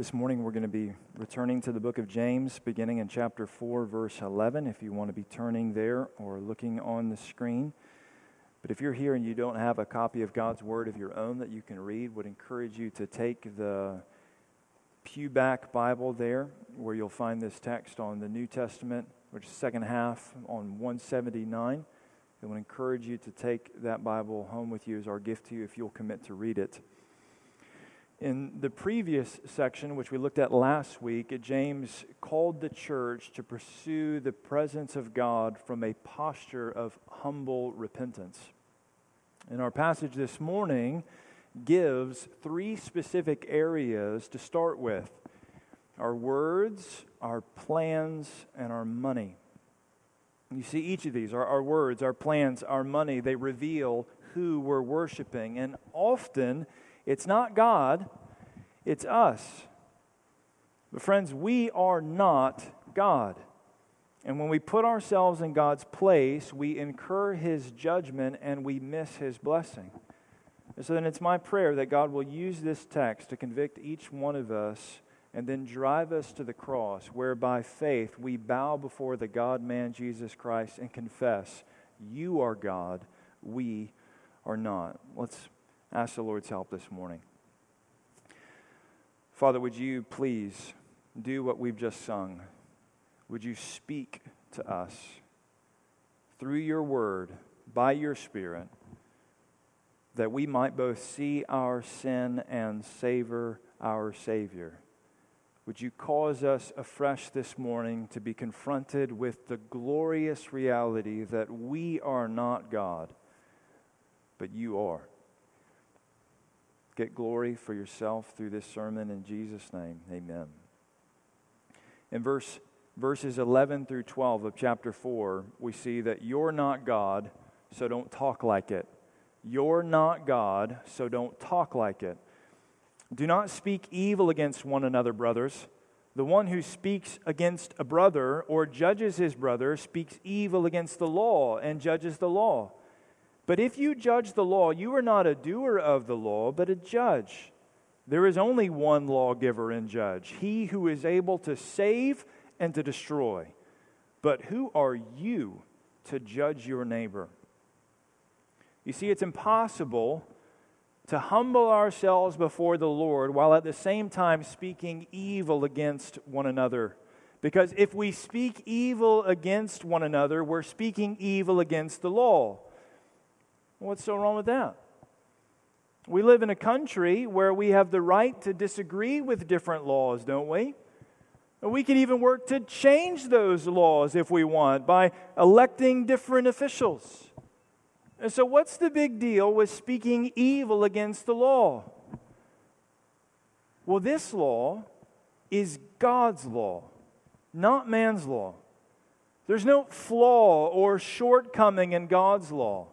This morning we're going to be returning to the book of James, beginning in chapter 4, verse 11, if you want to be turning there or looking on the screen. But if you're here and you don't have a copy of God's Word of your own that you can read, would encourage you to take the Pewback Bible there, where you'll find this text on the New Testament, which is second half on 179. I would encourage you to take that Bible home with you as our gift to you if you'll commit to read it. In the previous section, which we looked at last week, James called the church to pursue the presence of God from a posture of humble repentance. And our passage this morning gives three specific areas to start with our words, our plans, and our money. You see, each of these, our, our words, our plans, our money, they reveal who we're worshiping. And often, it's not God, it's us. But, friends, we are not God. And when we put ourselves in God's place, we incur His judgment and we miss His blessing. And so then it's my prayer that God will use this text to convict each one of us and then drive us to the cross, where by faith we bow before the God man Jesus Christ and confess, You are God, we are not. Let's ask the Lord's help this morning. Father, would you please do what we've just sung? Would you speak to us through your word, by your Spirit, that we might both see our sin and savor our Savior? Would you cause us afresh this morning to be confronted with the glorious reality that we are not God, but you are? Get glory for yourself through this sermon in Jesus' name. Amen. In verse, verses 11 through 12 of chapter 4, we see that you're not God, so don't talk like it. You're not God, so don't talk like it. Do not speak evil against one another, brothers. The one who speaks against a brother or judges his brother speaks evil against the law and judges the law. But if you judge the law, you are not a doer of the law, but a judge. There is only one lawgiver and judge, he who is able to save and to destroy. But who are you to judge your neighbor? You see, it's impossible to humble ourselves before the Lord while at the same time speaking evil against one another. Because if we speak evil against one another, we're speaking evil against the law. What's so wrong with that? We live in a country where we have the right to disagree with different laws, don't we? We can even work to change those laws if we want by electing different officials. And so, what's the big deal with speaking evil against the law? Well, this law is God's law, not man's law. There's no flaw or shortcoming in God's law.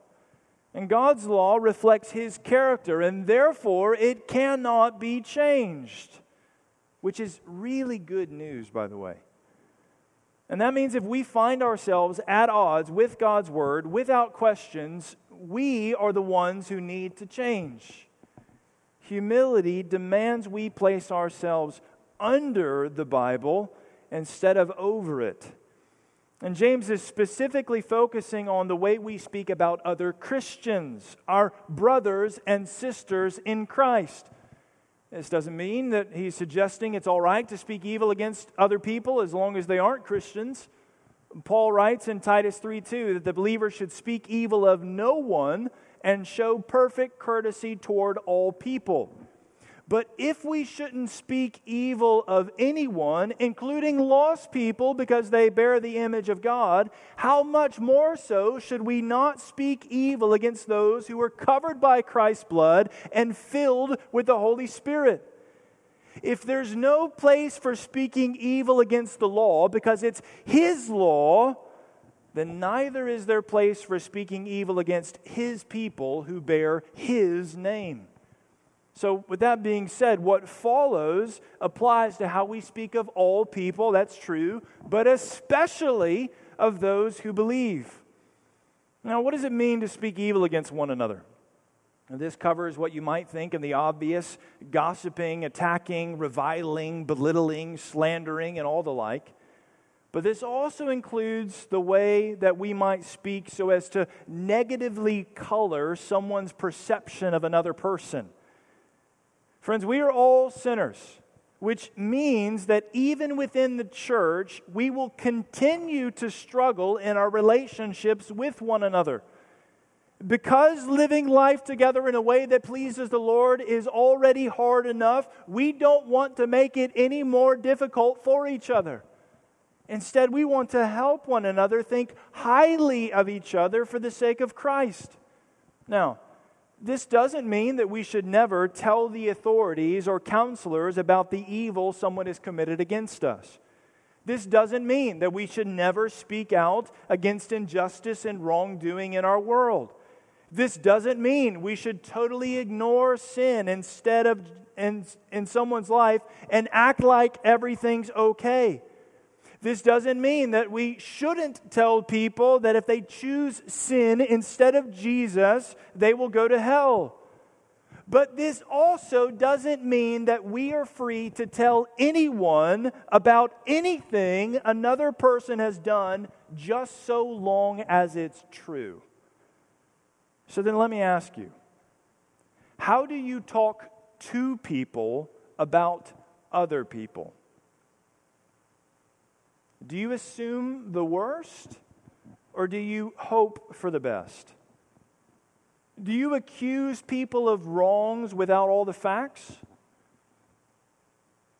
And God's law reflects His character, and therefore it cannot be changed, which is really good news, by the way. And that means if we find ourselves at odds with God's word without questions, we are the ones who need to change. Humility demands we place ourselves under the Bible instead of over it. And James is specifically focusing on the way we speak about other Christians, our brothers and sisters in Christ. This doesn't mean that he's suggesting it's all right to speak evil against other people as long as they aren't Christians. Paul writes in Titus 3 2 that the believer should speak evil of no one and show perfect courtesy toward all people. But if we shouldn't speak evil of anyone, including lost people, because they bear the image of God, how much more so should we not speak evil against those who are covered by Christ's blood and filled with the Holy Spirit? If there's no place for speaking evil against the law because it's His law, then neither is there place for speaking evil against His people who bear His name. So, with that being said, what follows applies to how we speak of all people, that's true, but especially of those who believe. Now, what does it mean to speak evil against one another? this covers what you might think of the obvious gossiping, attacking, reviling, belittling, slandering, and all the like. But this also includes the way that we might speak so as to negatively color someone's perception of another person. Friends, we are all sinners, which means that even within the church, we will continue to struggle in our relationships with one another. Because living life together in a way that pleases the Lord is already hard enough, we don't want to make it any more difficult for each other. Instead, we want to help one another think highly of each other for the sake of Christ. Now, this doesn't mean that we should never tell the authorities or counselors about the evil someone has committed against us. This doesn't mean that we should never speak out against injustice and wrongdoing in our world. This doesn't mean we should totally ignore sin instead of in, in someone's life and act like everything's okay. This doesn't mean that we shouldn't tell people that if they choose sin instead of Jesus, they will go to hell. But this also doesn't mean that we are free to tell anyone about anything another person has done just so long as it's true. So then let me ask you how do you talk to people about other people? Do you assume the worst or do you hope for the best? Do you accuse people of wrongs without all the facts?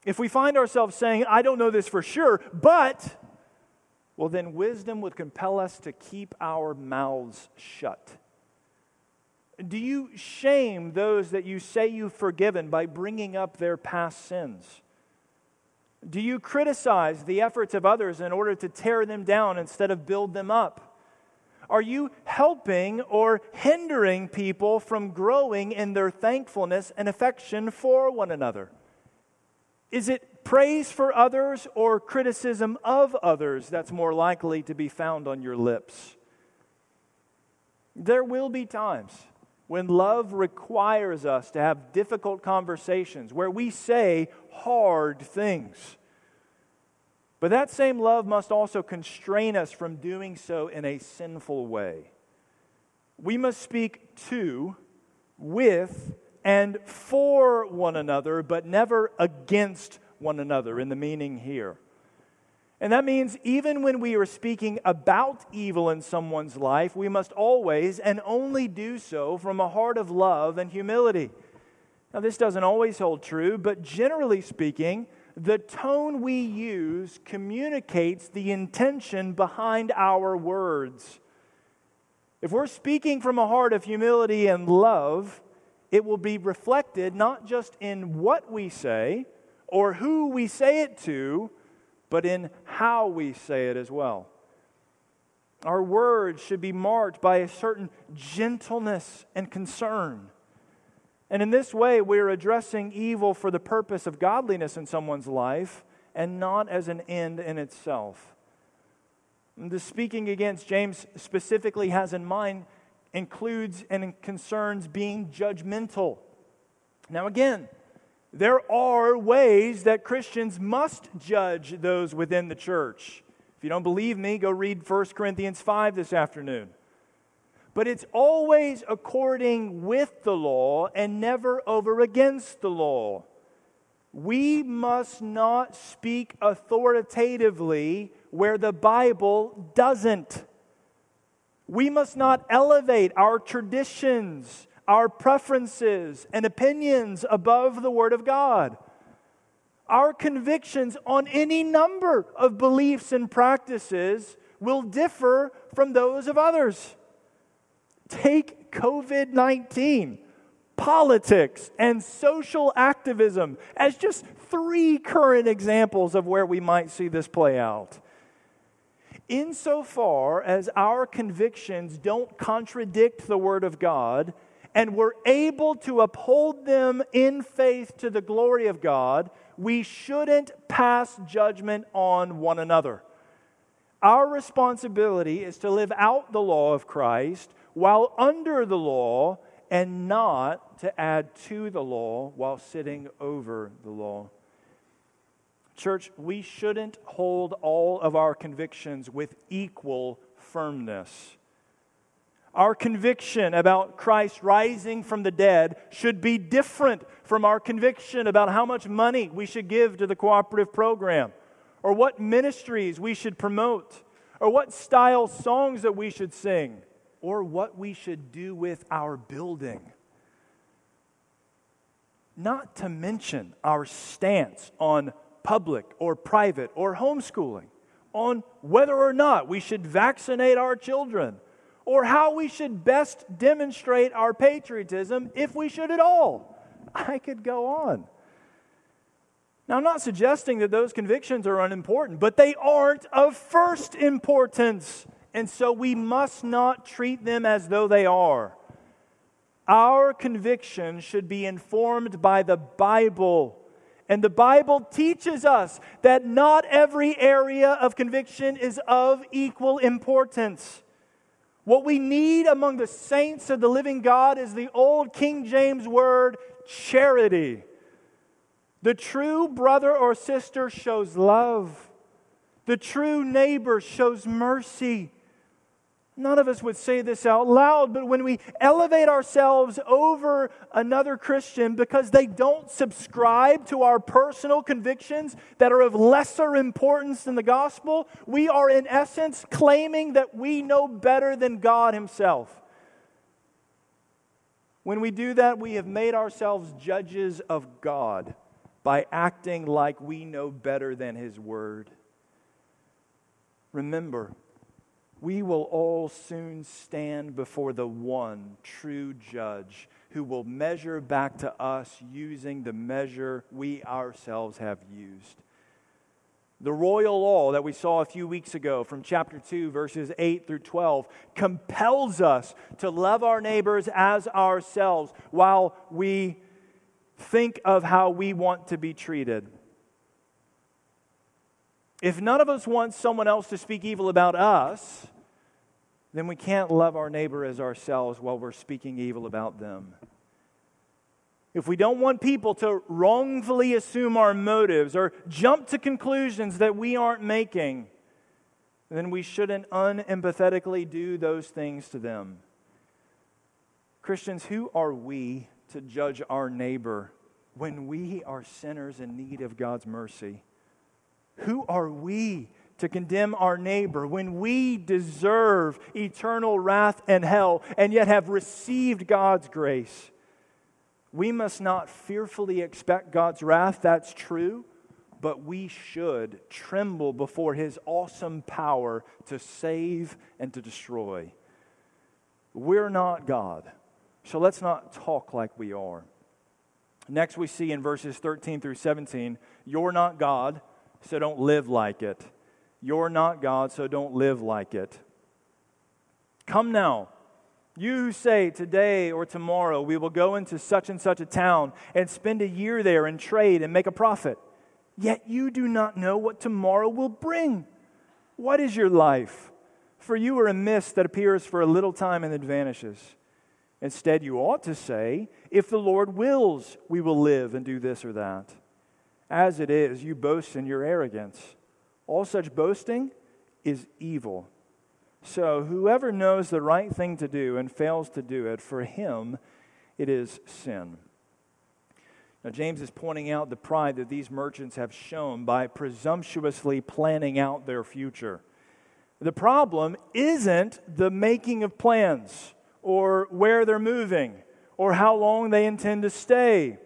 If we find ourselves saying, I don't know this for sure, but, well, then wisdom would compel us to keep our mouths shut. Do you shame those that you say you've forgiven by bringing up their past sins? Do you criticize the efforts of others in order to tear them down instead of build them up? Are you helping or hindering people from growing in their thankfulness and affection for one another? Is it praise for others or criticism of others that's more likely to be found on your lips? There will be times when love requires us to have difficult conversations, where we say hard things. But that same love must also constrain us from doing so in a sinful way. We must speak to, with, and for one another, but never against one another in the meaning here. And that means even when we are speaking about evil in someone's life, we must always and only do so from a heart of love and humility. Now, this doesn't always hold true, but generally speaking, the tone we use communicates the intention behind our words. If we're speaking from a heart of humility and love, it will be reflected not just in what we say or who we say it to, but in how we say it as well. Our words should be marked by a certain gentleness and concern. And in this way, we're addressing evil for the purpose of godliness in someone's life and not as an end in itself. The speaking against James specifically has in mind includes and concerns being judgmental. Now, again, there are ways that Christians must judge those within the church. If you don't believe me, go read 1 Corinthians 5 this afternoon. But it's always according with the law and never over against the law. We must not speak authoritatively where the Bible doesn't. We must not elevate our traditions our preferences and opinions above the Word of God. Our convictions on any number of beliefs and practices will differ from those of others. Take COVID 19, politics, and social activism as just three current examples of where we might see this play out. Insofar as our convictions don't contradict the Word of God, and we're able to uphold them in faith to the glory of God, we shouldn't pass judgment on one another. Our responsibility is to live out the law of Christ while under the law and not to add to the law while sitting over the law. Church, we shouldn't hold all of our convictions with equal firmness. Our conviction about Christ rising from the dead should be different from our conviction about how much money we should give to the cooperative program, or what ministries we should promote, or what style songs that we should sing, or what we should do with our building. Not to mention our stance on public or private or homeschooling, on whether or not we should vaccinate our children or how we should best demonstrate our patriotism, if we should at all. I could go on. Now, I'm not suggesting that those convictions are unimportant, but they aren't of first importance. And so we must not treat them as though they are. Our convictions should be informed by the Bible. And the Bible teaches us that not every area of conviction is of equal importance. What we need among the saints of the living God is the old King James word charity. The true brother or sister shows love, the true neighbor shows mercy. None of us would say this out loud, but when we elevate ourselves over another Christian because they don't subscribe to our personal convictions that are of lesser importance than the gospel, we are in essence claiming that we know better than God Himself. When we do that, we have made ourselves judges of God by acting like we know better than His Word. Remember, we will all soon stand before the one true judge who will measure back to us using the measure we ourselves have used. The royal law that we saw a few weeks ago from chapter 2, verses 8 through 12, compels us to love our neighbors as ourselves while we think of how we want to be treated. If none of us wants someone else to speak evil about us, then we can't love our neighbor as ourselves while we're speaking evil about them. If we don't want people to wrongfully assume our motives or jump to conclusions that we aren't making, then we shouldn't unempathetically do those things to them. Christians, who are we to judge our neighbor when we are sinners in need of God's mercy? Who are we to condemn our neighbor when we deserve eternal wrath and hell and yet have received God's grace? We must not fearfully expect God's wrath, that's true, but we should tremble before his awesome power to save and to destroy. We're not God, so let's not talk like we are. Next, we see in verses 13 through 17, you're not God so don't live like it. You're not God, so don't live like it. Come now. You who say today or tomorrow we will go into such and such a town and spend a year there and trade and make a profit, yet you do not know what tomorrow will bring. What is your life? For you are a mist that appears for a little time and then vanishes. Instead, you ought to say, If the Lord wills, we will live and do this or that. As it is, you boast in your arrogance. All such boasting is evil. So, whoever knows the right thing to do and fails to do it, for him it is sin. Now, James is pointing out the pride that these merchants have shown by presumptuously planning out their future. The problem isn't the making of plans or where they're moving or how long they intend to stay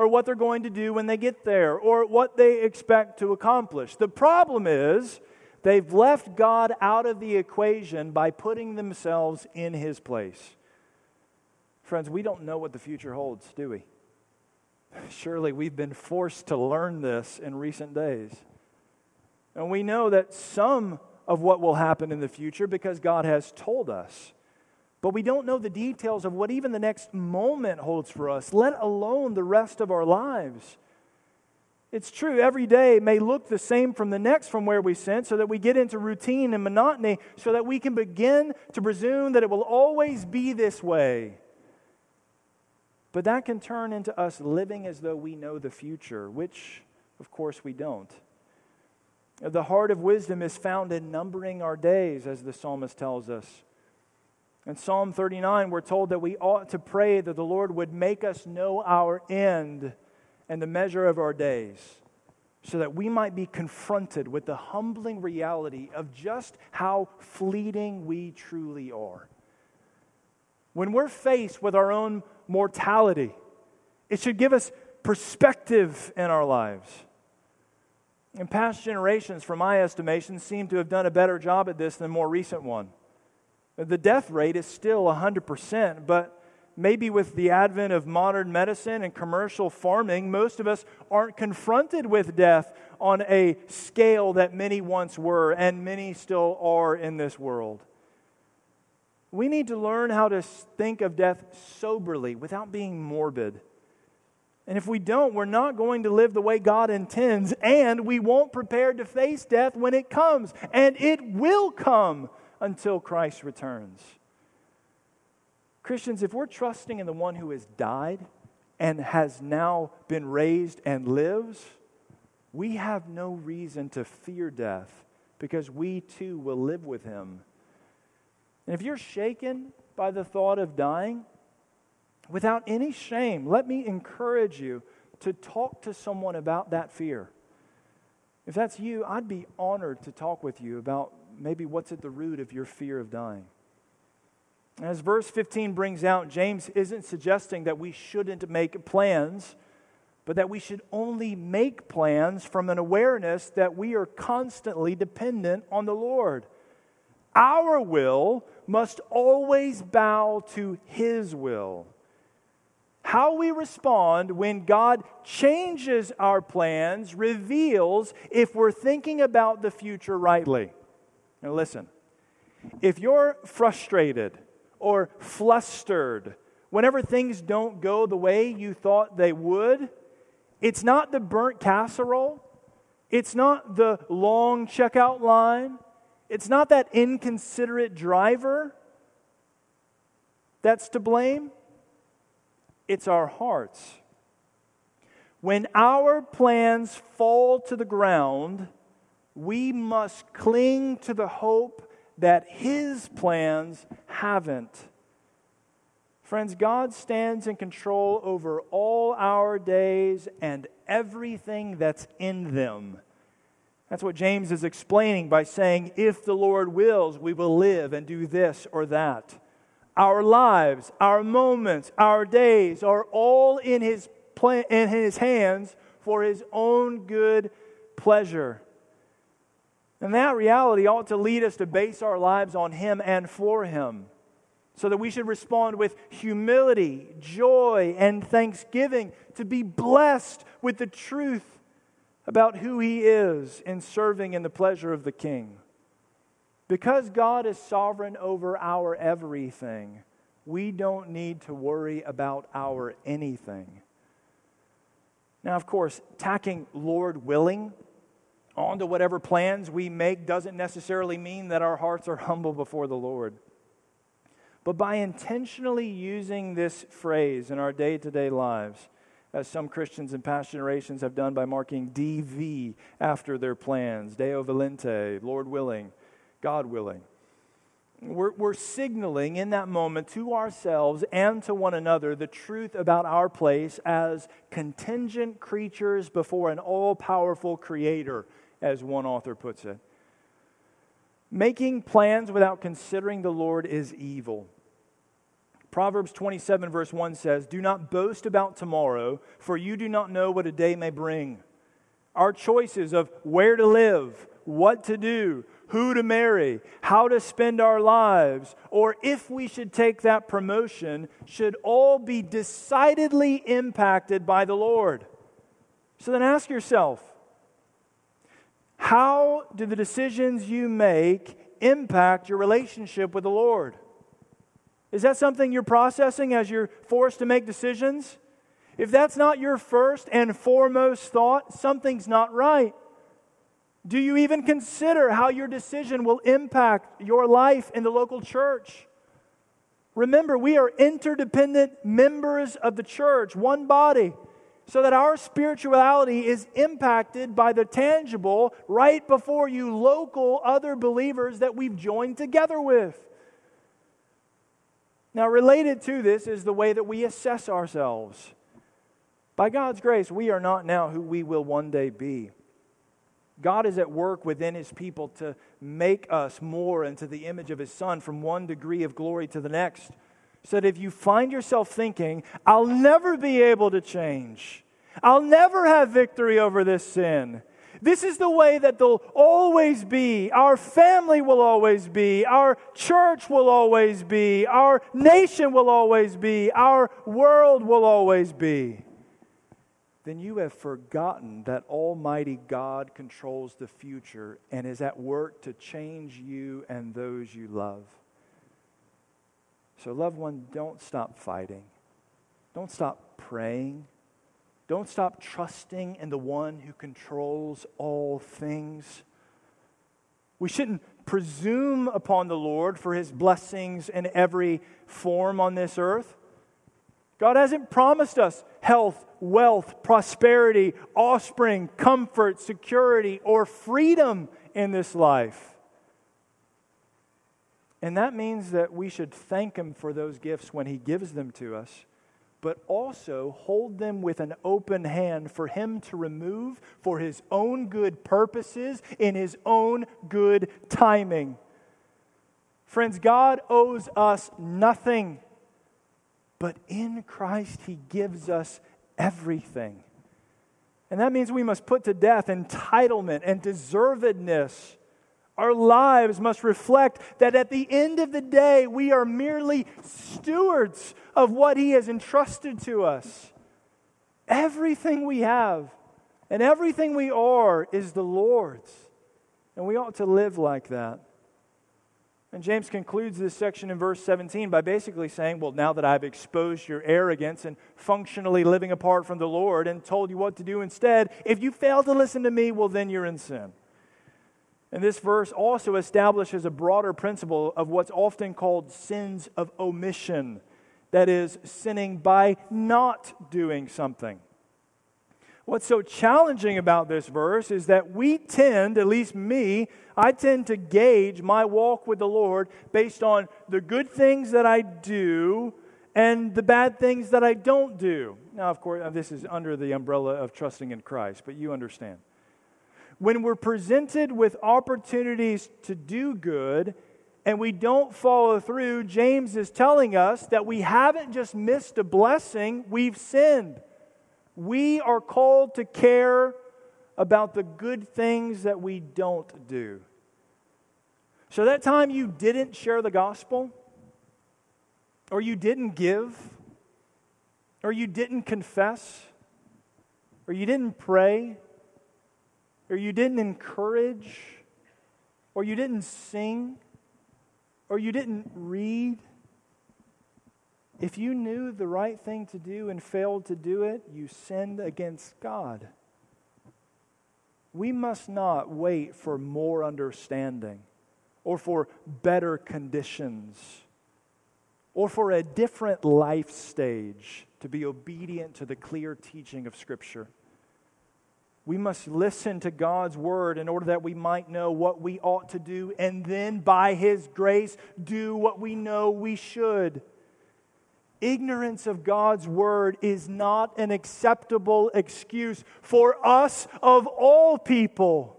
or what they're going to do when they get there or what they expect to accomplish. The problem is they've left God out of the equation by putting themselves in his place. Friends, we don't know what the future holds, do we? Surely we've been forced to learn this in recent days. And we know that some of what will happen in the future because God has told us. But we don't know the details of what even the next moment holds for us, let alone the rest of our lives. It's true, every day may look the same from the next from where we sin, so that we get into routine and monotony, so that we can begin to presume that it will always be this way. But that can turn into us living as though we know the future, which, of course, we don't. The heart of wisdom is found in numbering our days, as the psalmist tells us. In Psalm 39, we're told that we ought to pray that the Lord would make us know our end and the measure of our days, so that we might be confronted with the humbling reality of just how fleeting we truly are. When we're faced with our own mortality, it should give us perspective in our lives. And past generations, from my estimation, seem to have done a better job at this than more recent one. The death rate is still 100%, but maybe with the advent of modern medicine and commercial farming, most of us aren't confronted with death on a scale that many once were and many still are in this world. We need to learn how to think of death soberly without being morbid. And if we don't, we're not going to live the way God intends, and we won't prepare to face death when it comes. And it will come until Christ returns. Christians, if we're trusting in the one who has died and has now been raised and lives, we have no reason to fear death because we too will live with him and if you're shaken by the thought of dying, without any shame, let me encourage you to talk to someone about that fear. If that's you, I'd be honored to talk with you about maybe what's at the root of your fear of dying. As verse 15 brings out, James isn't suggesting that we shouldn't make plans, but that we should only make plans from an awareness that we are constantly dependent on the Lord. Our will must always bow to His will. How we respond when God changes our plans reveals if we're thinking about the future rightly. Now, listen if you're frustrated or flustered whenever things don't go the way you thought they would, it's not the burnt casserole, it's not the long checkout line. It's not that inconsiderate driver that's to blame, it's our hearts. When our plans fall to the ground, we must cling to the hope that His plans haven't. Friends, God stands in control over all our days and everything that's in them. That's what James is explaining by saying, if the Lord wills, we will live and do this or that. Our lives, our moments, our days are all in his, plan, in his hands for his own good pleasure. And that reality ought to lead us to base our lives on him and for him. So that we should respond with humility, joy, and thanksgiving to be blessed with the truth about who he is in serving in the pleasure of the king. Because God is sovereign over our everything, we don't need to worry about our anything. Now, of course, tacking Lord willing onto whatever plans we make doesn't necessarily mean that our hearts are humble before the Lord. But by intentionally using this phrase in our day to day lives, as some Christians in past generations have done by marking DV after their plans Deo volente, Lord willing, God willing. We're, we're signaling in that moment to ourselves and to one another the truth about our place as contingent creatures before an all powerful creator, as one author puts it. Making plans without considering the Lord is evil. Proverbs 27, verse 1 says, Do not boast about tomorrow, for you do not know what a day may bring. Our choices of where to live, what to do, who to marry, how to spend our lives, or if we should take that promotion, should all be decidedly impacted by the Lord. So then ask yourself how do the decisions you make impact your relationship with the Lord? Is that something you're processing as you're forced to make decisions? If that's not your first and foremost thought, something's not right. Do you even consider how your decision will impact your life in the local church? Remember, we are interdependent members of the church, one body, so that our spirituality is impacted by the tangible, right before you, local other believers that we've joined together with. Now, related to this is the way that we assess ourselves. By God's grace, we are not now who we will one day be. God is at work within his people to make us more into the image of his son from one degree of glory to the next. That if you find yourself thinking, I'll never be able to change, I'll never have victory over this sin. This is the way that they'll always be. Our family will always be. Our church will always be. Our nation will always be. Our world will always be then you have forgotten that Almighty God controls the future and is at work to change you and those you love. So, loved one, don't stop fighting. Don't stop praying. Don't stop trusting in the one who controls all things. We shouldn't presume upon the Lord for his blessings in every form on this earth. God hasn't promised us health, wealth, prosperity, offspring, comfort, security, or freedom in this life. And that means that we should thank Him for those gifts when He gives them to us, but also hold them with an open hand for Him to remove for His own good purposes in His own good timing. Friends, God owes us nothing. But in Christ, He gives us everything. And that means we must put to death entitlement and deservedness. Our lives must reflect that at the end of the day, we are merely stewards of what He has entrusted to us. Everything we have and everything we are is the Lord's. And we ought to live like that. And James concludes this section in verse 17 by basically saying, Well, now that I've exposed your arrogance and functionally living apart from the Lord and told you what to do instead, if you fail to listen to me, well, then you're in sin. And this verse also establishes a broader principle of what's often called sins of omission that is, sinning by not doing something. What's so challenging about this verse is that we tend, at least me, I tend to gauge my walk with the Lord based on the good things that I do and the bad things that I don't do. Now, of course, this is under the umbrella of trusting in Christ, but you understand. When we're presented with opportunities to do good and we don't follow through, James is telling us that we haven't just missed a blessing, we've sinned. We are called to care about the good things that we don't do. So, that time you didn't share the gospel, or you didn't give, or you didn't confess, or you didn't pray, or you didn't encourage, or you didn't sing, or you didn't read, if you knew the right thing to do and failed to do it, you sinned against God. We must not wait for more understanding or for better conditions or for a different life stage to be obedient to the clear teaching of Scripture. We must listen to God's word in order that we might know what we ought to do and then, by His grace, do what we know we should. Ignorance of God's word is not an acceptable excuse for us of all people.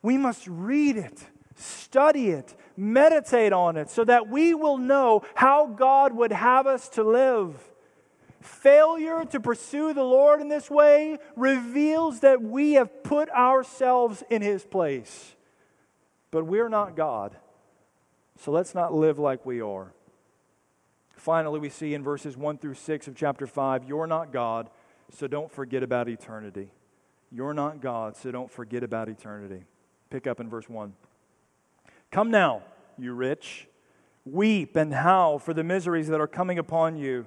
We must read it, study it, meditate on it, so that we will know how God would have us to live. Failure to pursue the Lord in this way reveals that we have put ourselves in His place. But we're not God. So let's not live like we are. Finally, we see in verses 1 through 6 of chapter 5 you're not God, so don't forget about eternity. You're not God, so don't forget about eternity. Pick up in verse 1. Come now, you rich, weep and howl for the miseries that are coming upon you.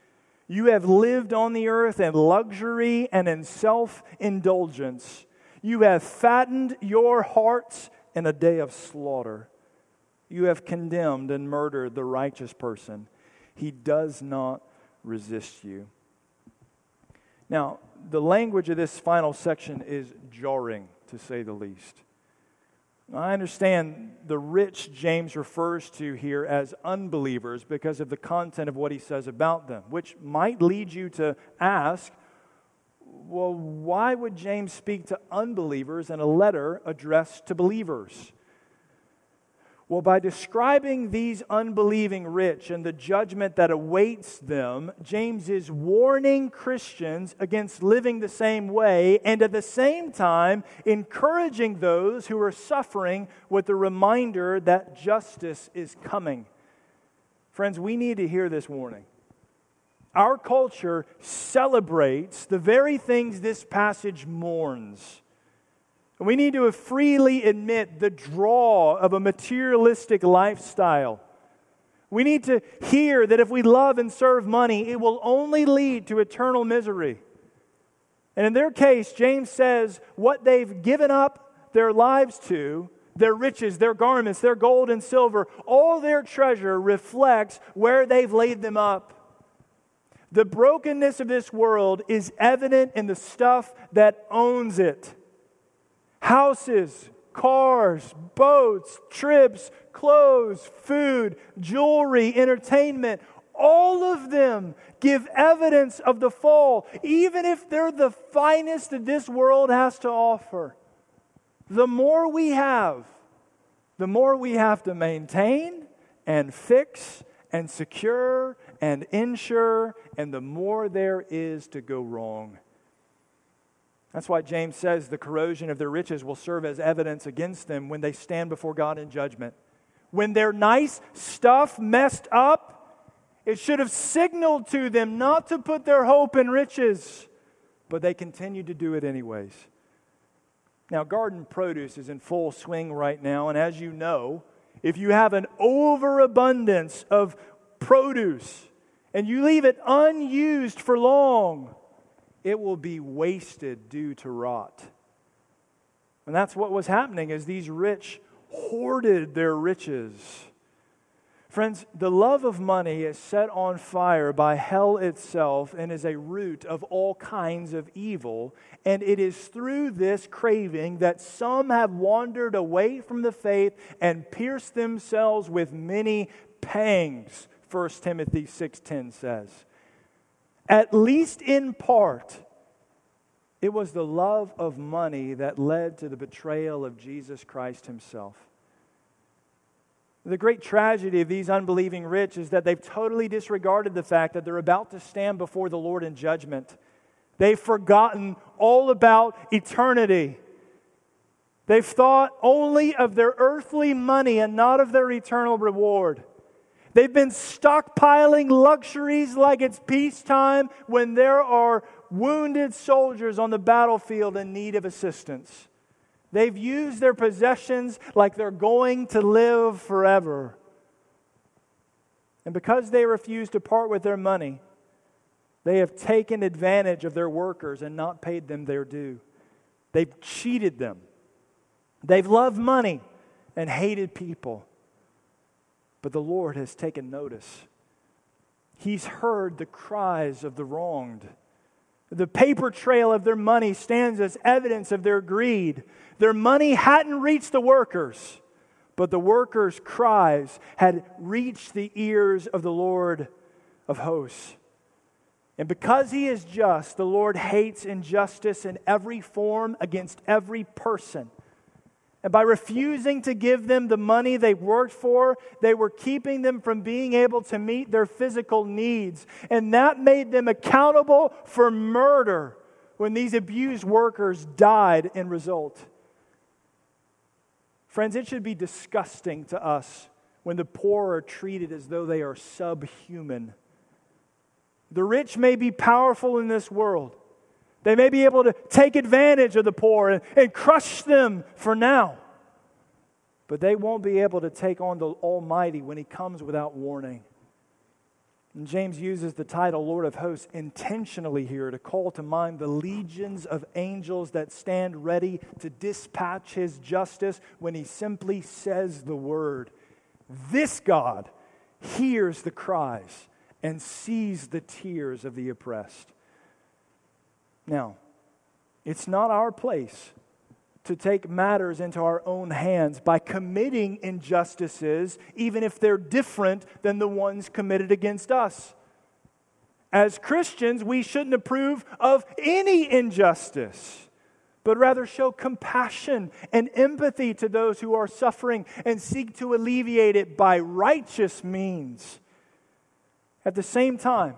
You have lived on the earth in luxury and in self indulgence. You have fattened your hearts in a day of slaughter. You have condemned and murdered the righteous person he does not resist you. Now, the language of this final section is jarring, to say the least. I understand the rich James refers to here as unbelievers because of the content of what he says about them, which might lead you to ask, well, why would James speak to unbelievers in a letter addressed to believers? Well, by describing these unbelieving rich and the judgment that awaits them, James is warning Christians against living the same way and at the same time encouraging those who are suffering with the reminder that justice is coming. Friends, we need to hear this warning. Our culture celebrates the very things this passage mourns. And we need to freely admit the draw of a materialistic lifestyle. We need to hear that if we love and serve money, it will only lead to eternal misery. And in their case, James says what they've given up their lives to, their riches, their garments, their gold and silver, all their treasure reflects where they've laid them up. The brokenness of this world is evident in the stuff that owns it houses, cars, boats, trips, clothes, food, jewelry, entertainment. All of them give evidence of the fall, even if they're the finest that this world has to offer. The more we have, the more we have to maintain and fix and secure and insure, and the more there is to go wrong. That's why James says the corrosion of their riches will serve as evidence against them when they stand before God in judgment. When their nice stuff messed up, it should have signaled to them not to put their hope in riches, but they continued to do it anyways. Now, garden produce is in full swing right now, and as you know, if you have an overabundance of produce and you leave it unused for long, it will be wasted due to rot. And that's what was happening as these rich hoarded their riches. Friends, the love of money is set on fire by hell itself and is a root of all kinds of evil. And it is through this craving that some have wandered away from the faith and pierced themselves with many pangs, 1 Timothy 6:10 says at least in part, it was the love of money that led to the betrayal of Jesus Christ himself. The great tragedy of these unbelieving rich is that they've totally disregarded the fact that they're about to stand before the Lord in judgment. They've forgotten all about eternity. They've thought only of their earthly money and not of their eternal reward. They've been stockpiling luxuries like it's peacetime when there are wounded soldiers on the battlefield in need of assistance. They've used their possessions like they're going to live forever. And because they refuse to part with their money, they have taken advantage of their workers and not paid them their due. They've cheated them. They've loved money and hated people. But the Lord has taken notice. He's heard the cries of the wronged. The paper trail of their money stands as evidence of their greed. Their money hadn't reached the workers, but the workers' cries had reached the ears of the Lord of hosts. And because he is just, the Lord hates injustice in every form against every person. And by refusing to give them the money they worked for, they were keeping them from being able to meet their physical needs. And that made them accountable for murder when these abused workers died in result. Friends, it should be disgusting to us when the poor are treated as though they are subhuman. The rich may be powerful in this world. They may be able to take advantage of the poor and, and crush them for now. But they won't be able to take on the Almighty when He comes without warning. And James uses the title Lord of Hosts intentionally here to call to mind the legions of angels that stand ready to dispatch his justice when he simply says the word. This God hears the cries and sees the tears of the oppressed. Now, it's not our place to take matters into our own hands by committing injustices, even if they're different than the ones committed against us. As Christians, we shouldn't approve of any injustice, but rather show compassion and empathy to those who are suffering and seek to alleviate it by righteous means. At the same time,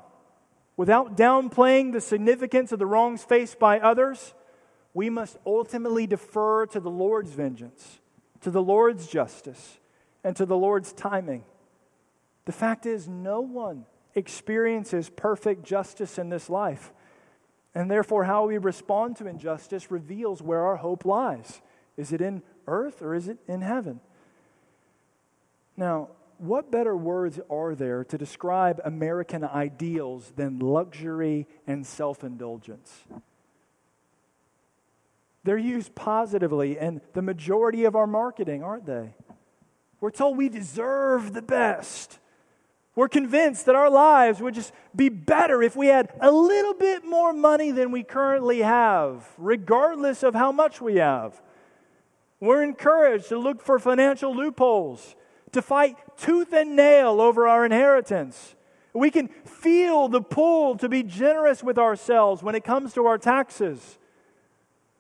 without downplaying the significance of the wrongs faced by others, we must ultimately defer to the Lord's vengeance, to the Lord's justice, and to the Lord's timing. The fact is, no one experiences perfect justice in this life. And therefore, how we respond to injustice reveals where our hope lies. Is it in earth or is it in heaven? Now, what better words are there to describe American ideals than luxury and self indulgence? They're used positively in the majority of our marketing, aren't they? We're told we deserve the best. We're convinced that our lives would just be better if we had a little bit more money than we currently have, regardless of how much we have. We're encouraged to look for financial loopholes, to fight tooth and nail over our inheritance. We can feel the pull to be generous with ourselves when it comes to our taxes.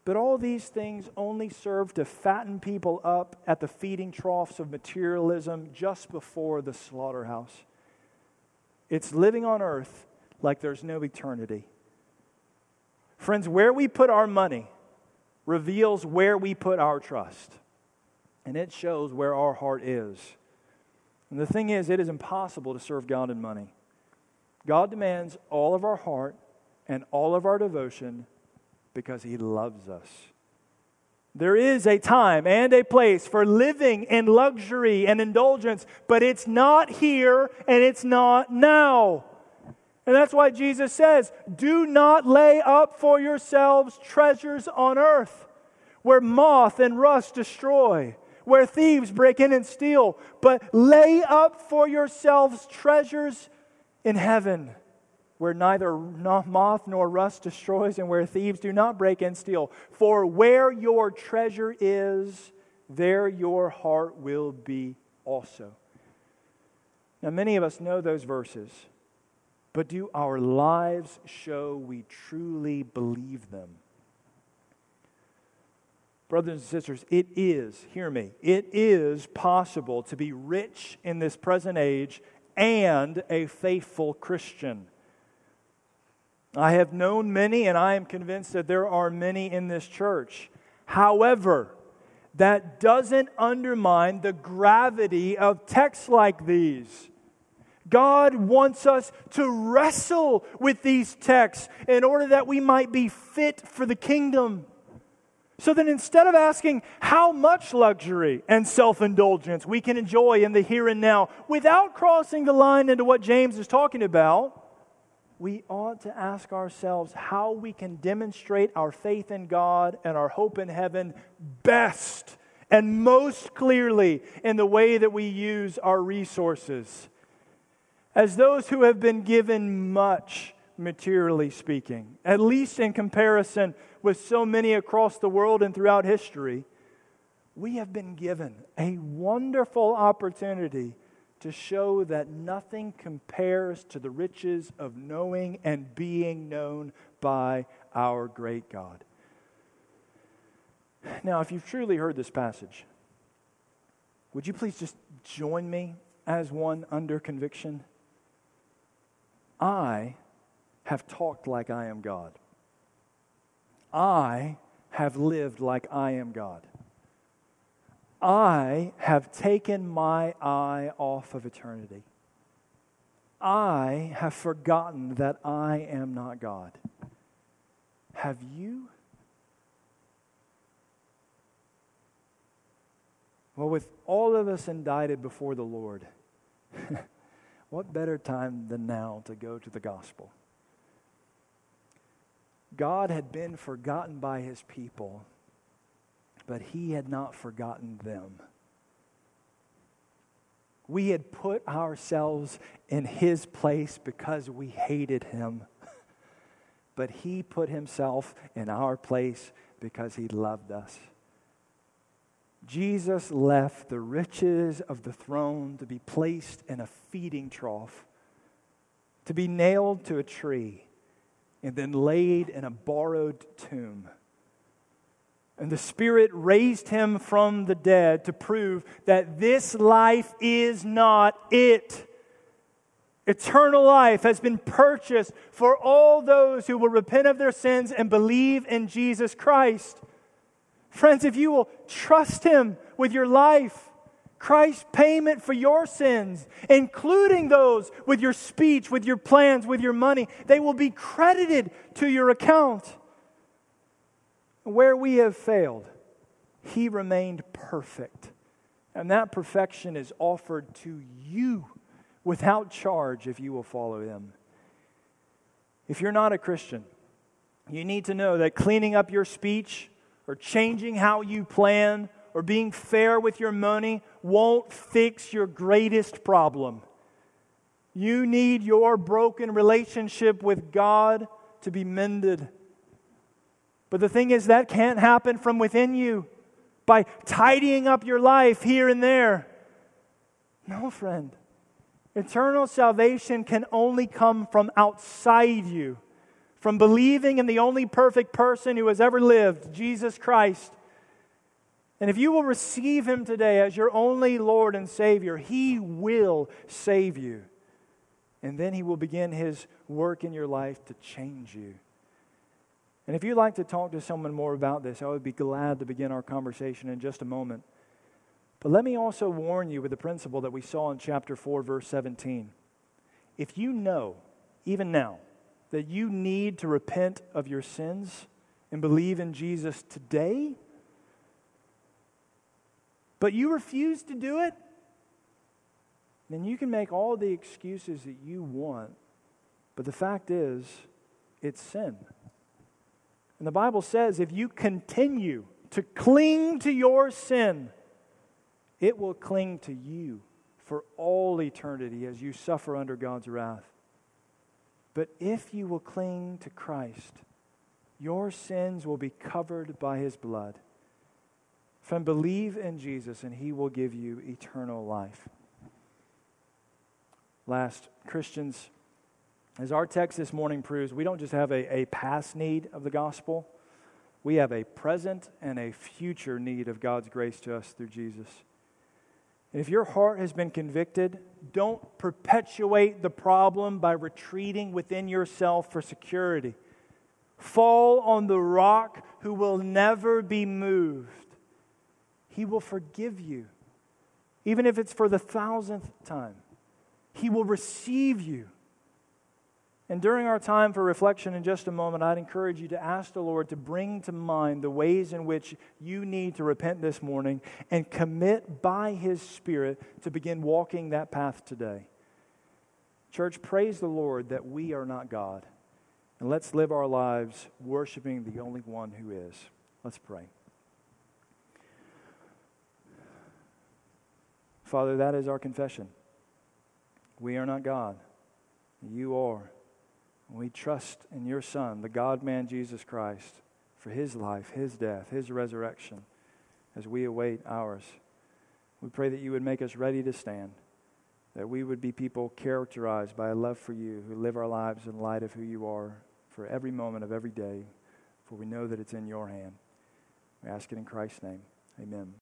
But all these things only serve to fatten people up at the feeding troughs of materialism just before the slaughterhouse. It's living on earth like there's no eternity. Friends, where we put our money reveals where we put our trust, and it shows where our heart is. And the thing is, it is impossible to serve God in money. God demands all of our heart and all of our devotion because He loves us. There is a time and a place for living in luxury and indulgence, but it's not here and it's not now. And that's why Jesus says, Do not lay up for yourselves treasures on earth, where moth and rust destroy, where thieves break in and steal, but lay up for yourselves treasures in heaven where neither moth nor rust destroys, and where thieves do not break and steal. For where your treasure is, there your heart will be also. Now, many of us know those verses, but do our lives show we truly believe them? Brothers and sisters, it is, hear me, it is possible to be rich in this present age and a faithful Christian. I have known many, and I am convinced that there are many in this church. However, that doesn't undermine the gravity of texts like these. God wants us to wrestle with these texts in order that we might be fit for the kingdom. So then instead of asking how much luxury and self indulgence we can enjoy in the here and now without crossing the line into what James is talking about, we ought to ask ourselves how we can demonstrate our faith in God and our hope in heaven best and most clearly in the way that we use our resources. As those who have been given much, materially speaking, at least in comparison with so many across the world and throughout history, we have been given a wonderful opportunity to show that nothing compares to the riches of knowing and being known by our great God. Now, if you've truly heard this passage, would you please just join me as one under conviction? I have talked like I am God. I have lived like I am God. I have taken my eye off of eternity. I have forgotten that I am not God. Have you? Well, with all of us indicted before the Lord, what better time than now to go to the gospel? God had been forgotten by his people, but he had not forgotten them. We had put ourselves in his place because we hated him. But he put himself in our place because he loved us. Jesus left the riches of the throne to be placed in a feeding trough, to be nailed to a tree, and then laid in a borrowed tomb. And the Spirit raised him from the dead to prove that this life is not it. Eternal life has been purchased for all those who will repent of their sins and believe in Jesus Christ. Friends, if you will trust Him with your life, Christ's payment for your sins, including those with your speech, with your plans, with your money, they will be credited to your account. Where we have failed, He remained perfect. And that perfection is offered to you without charge if you will follow Him. If you're not a Christian, you need to know that cleaning up your speech, or changing how you plan or being fair with your money won't fix your greatest problem. You need your broken relationship with God to be mended. But the thing is, that can't happen from within you by tidying up your life here and there. No, friend. Eternal salvation can only come from outside you from believing in the only perfect person who has ever lived, Jesus Christ. And if you will receive him today as your only Lord and Savior, he will save you. And then he will begin his work in your life to change you. And if you'd like to talk to someone more about this, I would be glad to begin our conversation in just a moment. But let me also warn you with the principle that we saw in chapter 4, verse 17. If you know, even now, that you need to repent of your sins and believe in Jesus today, but you refuse to do it, then you can make all the excuses that you want. But the fact is, it's sin. And the Bible says if you continue to cling to your sin, it will cling to you for all eternity as you suffer under God's wrath. But if you will cling to Christ, your sins will be covered by his blood. Friend, believe in Jesus and he will give you eternal life. Last, Christians, as our text this morning proves, we don't just have a, a past need of the gospel, we have a present and a future need of God's grace to us through Jesus. And if your heart has been convicted, don't perpetuate the problem by retreating within yourself for security. Fall on the rock who will never be moved. He will forgive you, even if it's for the thousandth time. He will receive you. And during our time for reflection in just a moment, I'd encourage you to ask the Lord to bring to mind the ways in which you need to repent this morning and commit by His Spirit to begin walking that path today. Church, praise the Lord that we are not God. And let's live our lives worshiping the only one who is. Let's pray. Father, that is our confession. We are not God. You are. We trust in your Son, the God man Jesus Christ, for his life, his death, his resurrection, as we await ours. We pray that you would make us ready to stand, that we would be people characterized by a love for you, who live our lives in light of who you are for every moment of every day, for we know that it's in your hand. We ask it in Christ's name. Amen.